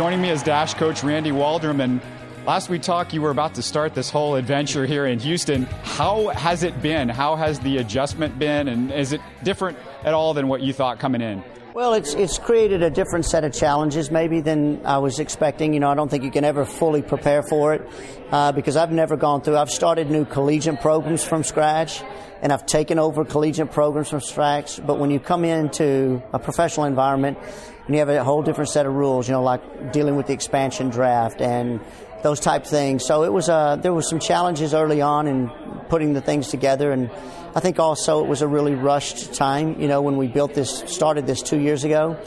Joining me is Dash coach Randy Waldrum. And last we talked, you were about to start this whole adventure here in Houston. How has it been? How has the adjustment been? And is it different at all than what you thought coming in? Well, it's it's created a different set of challenges maybe than I was expecting. You know, I don't think you can ever fully prepare for it uh, because I've never gone through. I've started new collegiate programs from scratch, and I've taken over collegiate programs from scratch. But when you come into a professional environment, and you have a whole different set of rules, you know, like dealing with the expansion draft and those type things. So it was uh, there was some challenges early on in putting the things together, and I think also it was a really rushed time. You know, when we built this, started this two years ago,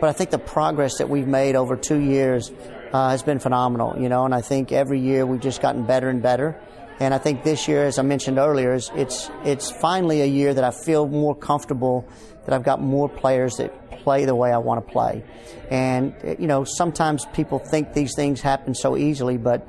but I think the progress that we've made over two years uh, has been phenomenal. You know, and I think every year we've just gotten better and better. And I think this year, as I mentioned earlier, it's it's finally a year that I feel more comfortable that I've got more players that play the way I want to play. And, you know, sometimes people think these things happen so easily, but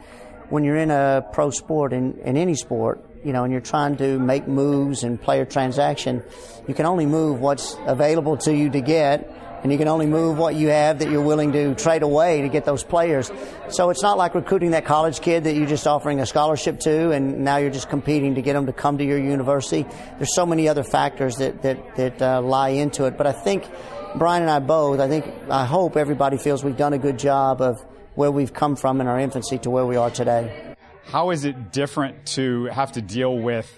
when you're in a pro sport, in, in any sport, you know, and you're trying to make moves and player transaction, you can only move what's available to you to get and you can only move what you have that you're willing to trade away to get those players. So it's not like recruiting that college kid that you're just offering a scholarship to, and now you're just competing to get them to come to your university. There's so many other factors that that that uh, lie into it. But I think Brian and I both, I think, I hope everybody feels we've done a good job of where we've come from in our infancy to where we are today. How is it different to have to deal with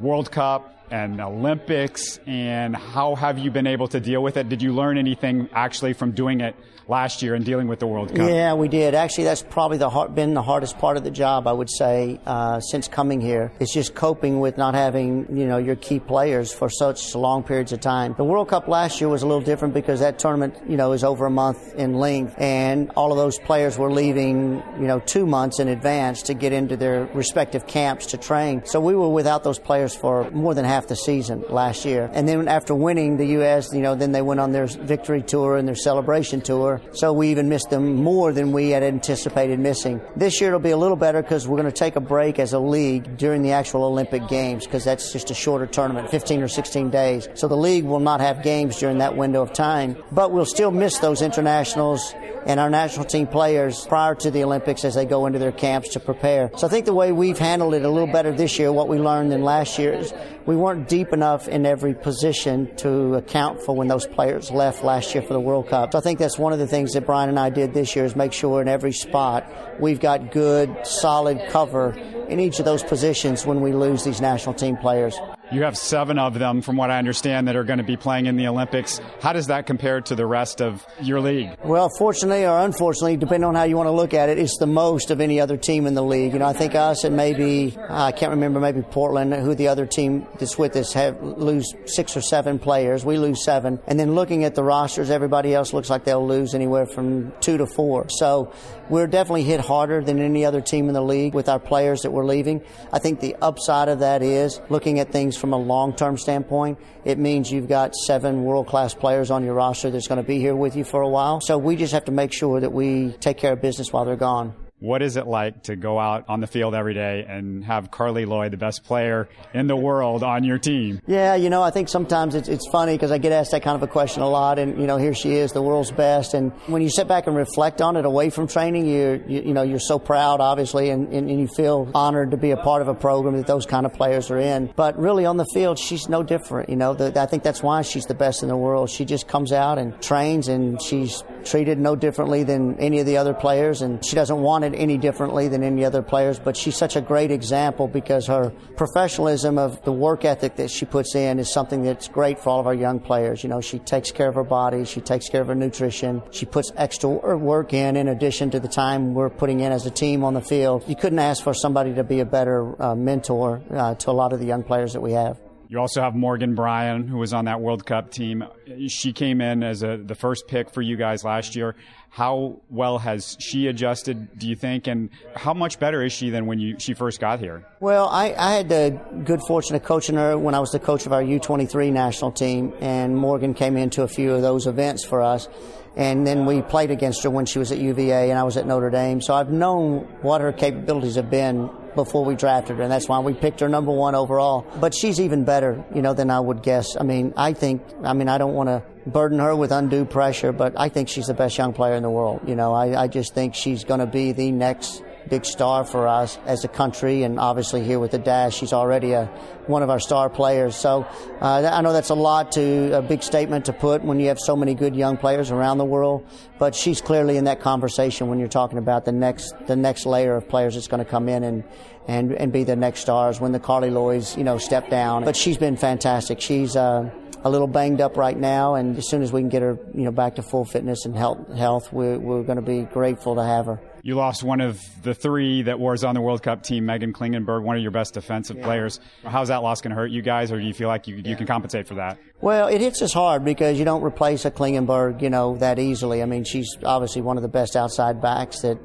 World Cup, and Olympics, and how have you been able to deal with it? Did you learn anything actually from doing it last year and dealing with the World Cup? Yeah, we did. Actually, that's probably the hard, been the hardest part of the job, I would say, uh, since coming here. It's just coping with not having you know your key players for such long periods of time. The World Cup last year was a little different because that tournament you know is over a month in length, and all of those players were leaving you know two months in advance to get into their respective camps to train. So we were without those players for more than half half the season last year. And then after winning the U.S., you know, then they went on their victory tour and their celebration tour. So we even missed them more than we had anticipated missing. This year it'll be a little better because we're going to take a break as a league during the actual Olympic Games because that's just a shorter tournament, 15 or 16 days. So the league will not have games during that window of time, but we'll still miss those internationals and our national team players prior to the Olympics as they go into their camps to prepare. So I think the way we've handled it a little better this year, what we learned than last year is we weren't deep enough in every position to account for when those players left last year for the World Cup. So I think that's one of the things that Brian and I did this year is make sure in every spot we've got good, solid cover in each of those positions when we lose these national team players. You have seven of them, from what I understand, that are going to be playing in the Olympics. How does that compare to the rest of your league? Well, fortunately or unfortunately, depending on how you want to look at it, it's the most of any other team in the league. You know, I think us and maybe I can't remember maybe Portland, who the other team that's with us have lose six or seven players. We lose seven, and then looking at the rosters, everybody else looks like they'll lose anywhere from two to four. So we're definitely hit harder than any other team in the league with our players that we're leaving. I think the upside of that is looking at things from a long term standpoint. It means you've got seven world class players on your roster that's going to be here with you for a while. So we just have to make sure that we take care of business while they're gone. What is it like to go out on the field every day and have Carli Lloyd, the best player in the world, on your team? Yeah, you know, I think sometimes it's, it's funny because I get asked that kind of a question a lot, and you know, here she is, the world's best. And when you sit back and reflect on it away from training, you you, you know, you're so proud, obviously, and, and, and you feel honored to be a part of a program that those kind of players are in. But really, on the field, she's no different. You know, the, I think that's why she's the best in the world. She just comes out and trains, and she's treated no differently than any of the other players, and she doesn't want it any differently than any other players. But she's such a great example because her professionalism of the work ethic that she puts in is something that's great for all of our young players. You know, she takes care of her body, she takes care of her nutrition, she puts extra work in in addition to the time we're putting in as a team on the field. You couldn't ask for somebody to be a better uh, mentor uh, to a lot of the young players that we have. You also have Morgan Brian, who was on that World Cup team. She came in as a, the first pick for you guys last year. How well has she adjusted, do you think, and how much better is she than when you, she first got here? Well, I, I had the good fortune of coaching her when I was the coach of our U23 national team, and Morgan came into a few of those events for us. And then we played against her when she was at UVA and I was at Notre Dame. So I've known what her capabilities have been before we drafted her, and that's why we picked her number one overall. But she's even better, you know, than I would guess. I mean, I think, I mean, I don't want to burden her with undue pressure, but I think she's the best young player in the world. You know, I, I just think she's going to be the next big star for us as a country, and obviously here with the Dash, she's already a, one of our star players. So uh, I know that's a lot to a big statement to put when you have so many good young players around the world, but she's clearly in that conversation when you're talking about the next the next layer of players that's going to come in and and and be the next stars when the Carli Lloyds you know step down. But she's been fantastic. She's uh, a little banged up right now, and as soon as we can get her, you know, back to full fitness and health, health we're, we're going to be grateful to have her. You lost one of the three that was on the World Cup team, Meghan Klingenberg, one of your best defensive yeah. players. How's that loss going to hurt you guys, or do you feel like you, yeah. you can compensate for that? Well, it hits us hard because you don't replace a Klingenberg, you know, that easily. I mean, she's obviously one of the best outside backs that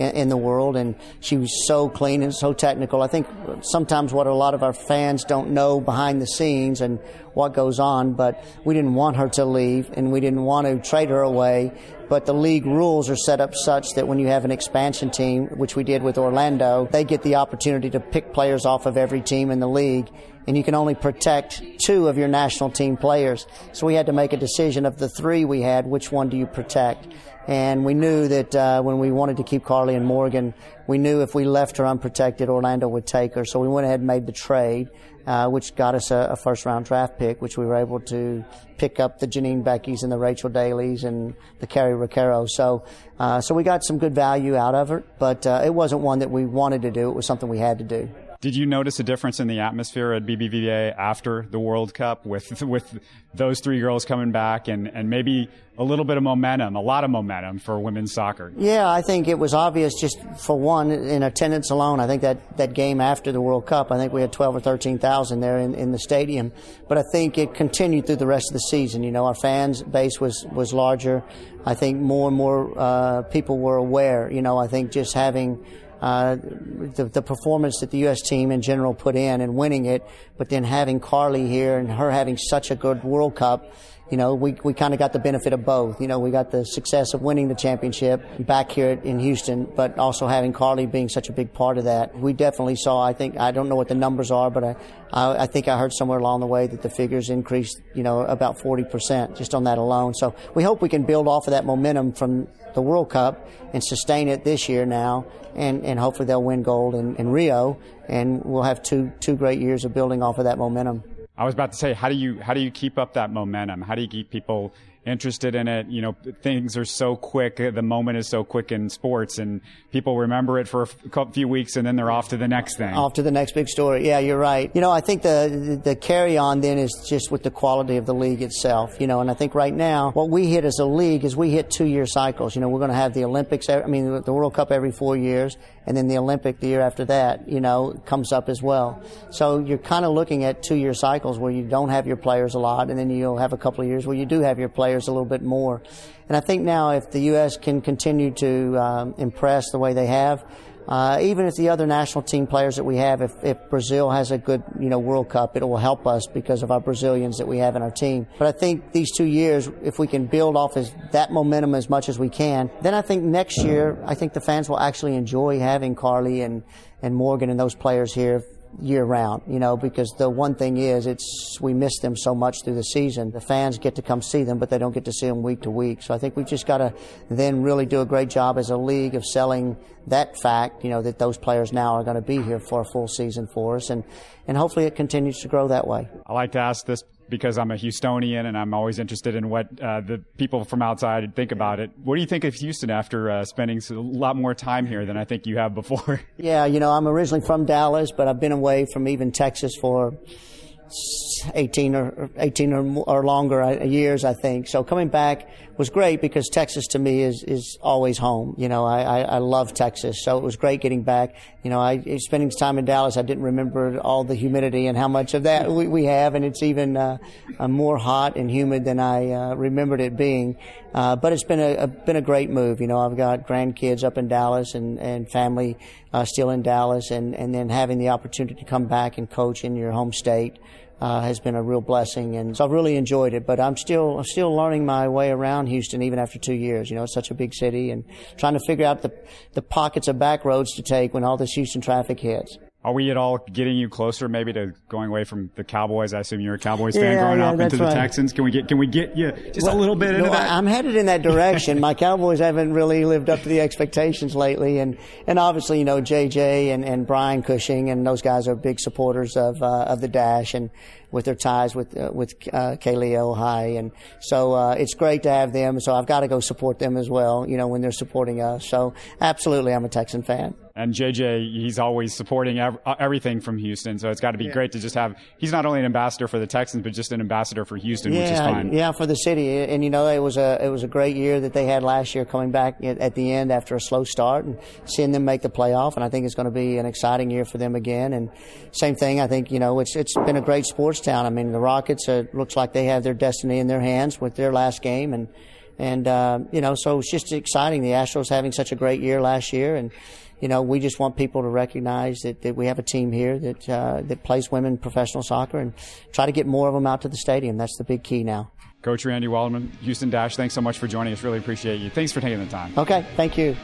in, in the world, and she was so clean and so technical. I think sometimes what a lot of our fans don't know behind the scenes and what goes on, but we didn't want her to leave, and we didn't want to trade her away. But the league rules are set up such that when you have an expansion team, which we did with Orlando, they get the opportunity to pick players off of every team in the league and you can only protect two of your national team players. So we had to make a decision of the three we had, which one do you protect? And we knew that uh, when we wanted to keep Carli and Morgan, we knew if we left her unprotected, Orlando would take her. So we went ahead and made the trade, uh, which got us a, a, first round draft pick, which we were able to pick up the Janine Beckies and the Rachel Daly's and the Cari Roccaro. So, uh, so we got some good value out of her, but uh, it wasn't one that we wanted to do. It was something we had to do. Did you notice a difference in the atmosphere at BBVA after the World Cup with with those three girls coming back and, and maybe a little bit of momentum, a lot of momentum for women's soccer? Yeah, I think it was obvious just for one in attendance alone. I think that, that game after the World Cup, I think we had 12 or 13,000 there in, in the stadium. But I think it continued through the rest of the season. You know, our fans base was, was larger. I think more and more uh, people were aware. You know, I think just having uh, the, the performance that the U.S. team in general put in and winning it, but then having Carli here and her having such a good World Cup, you know, we, we kind of got the benefit of both. You know, we got the success of winning the championship back here in Houston, but also having Carli being such a big part of that. We definitely saw, I think, I don't know what the numbers are, but I, I, I think I heard somewhere along the way that the figures increased, you know, about 40% just on that alone. So we hope we can build off of that momentum from the World Cup and sustain it this year now, and, and hopefully they'll win gold in, in Rio, and we'll have two, two great years of building off of that momentum. I was about to say, how do you how do you keep up that momentum? How do you keep people interested in it. You know, things are so quick. The moment is so quick in sports, and people remember it for a few weeks, and then they're off to the next thing. Off to the next big story. Yeah, you're right. You know, I think the the carry on then is just with the quality of the league itself. You know, and I think right now what we hit as a league is we hit two year cycles. You know, we're going to have the Olympics. I mean, the World Cup every four years, and then the Olympic the year after that. You know, comes up as well. So you're kind of looking at two year cycles where you don't have your players a lot, and then you'll have a couple of years where you do have your players players a little bit more. And I think now if the U.S. can continue to um, impress the way they have, uh, even if the other national team players that we have, if, if, Brazil has a good, you know, World Cup, it will help us because of our Brazilians that we have in our team. But I think these two years, if we can build off as, that momentum as much as we can, then I think next year, I think the fans will actually enjoy having Carli and, and Morgan and those players here year round, you know, because the one thing is it's we miss them so much through the season. The fans get to come see them, but they don't get to see them week to week. So I think we've just got to then really do a great job as a league of selling that fact, you know, that those players now are going to be here for a full season for us, and and hopefully it continues to grow that way. I like to ask this because I'm a Houstonian and I'm always interested in what uh, the people from outside think about it. What do you think of Houston after uh, spending a lot more time here than I think you have before? Yeah, you know, I'm originally from Dallas, but I've been away from even Texas for 18 or 18 or, or longer uh, years, I think. So coming back was great because Texas to me is, is always home. You know, I, I, I love Texas. So it was great getting back. You know, I, spending time in Dallas, I didn't remember all the humidity and how much of that we, we have. And it's even, uh, uh, more hot and humid than I, uh, remembered it being. Uh, but it's been a, a, been a great move. You know, I've got grandkids up in Dallas and, and family, uh, still in Dallas and, and then having the opportunity to come back and coach in your home state uh, has been a real blessing, and so I've really enjoyed it. But I'm still I'm still learning my way around Houston, even after two years. You know, it's such a big city, and trying to figure out the the pockets of back roads to take when all this Houston traffic hits. Are we at all getting you closer, maybe, to going away from the Cowboys? I assume you're a Cowboys fan Yeah, growing yeah, up into the right. Texans. Can we get can we get you just a little bit into No, that? I'm headed in that direction. My Cowboys haven't really lived up to the expectations lately, and and obviously you know JJ and, and Brian Cushing and those guys are big supporters of uh, of the Dash and with their ties with uh, with uh, Kealia Ohai, and so uh, it's great to have them. So I've got to go support them as well. You know when they're supporting us. So absolutely, I'm a Texan fan. And JJ, he's always supporting ev- uh, everything from Houston, so it's got to be great to just have. He's not only an ambassador for the Texans, but just an ambassador for Houston, which is Yeah, fine. yeah, for the city, and you know it was a it was a great year that they had last year, coming back at, at the end after a slow start and seeing them make the playoff, and I think it's going to be an exciting year for them again. And same thing, I think you know it's it's been a great sports town. I mean, the Rockets uh, looks like they have their destiny in their hands with their last game, and and uh, you know so it's just exciting. The Astros having such a great year last year, and you know, we just want people to recognize that, that we have a team here that uh, that plays women professional soccer and try to get more of them out to the stadium. That's the big key now. Coach Randy Waldrum, Houston Dash, thanks so much for joining us. Really appreciate you. Thanks for taking the time. Okay, thank you.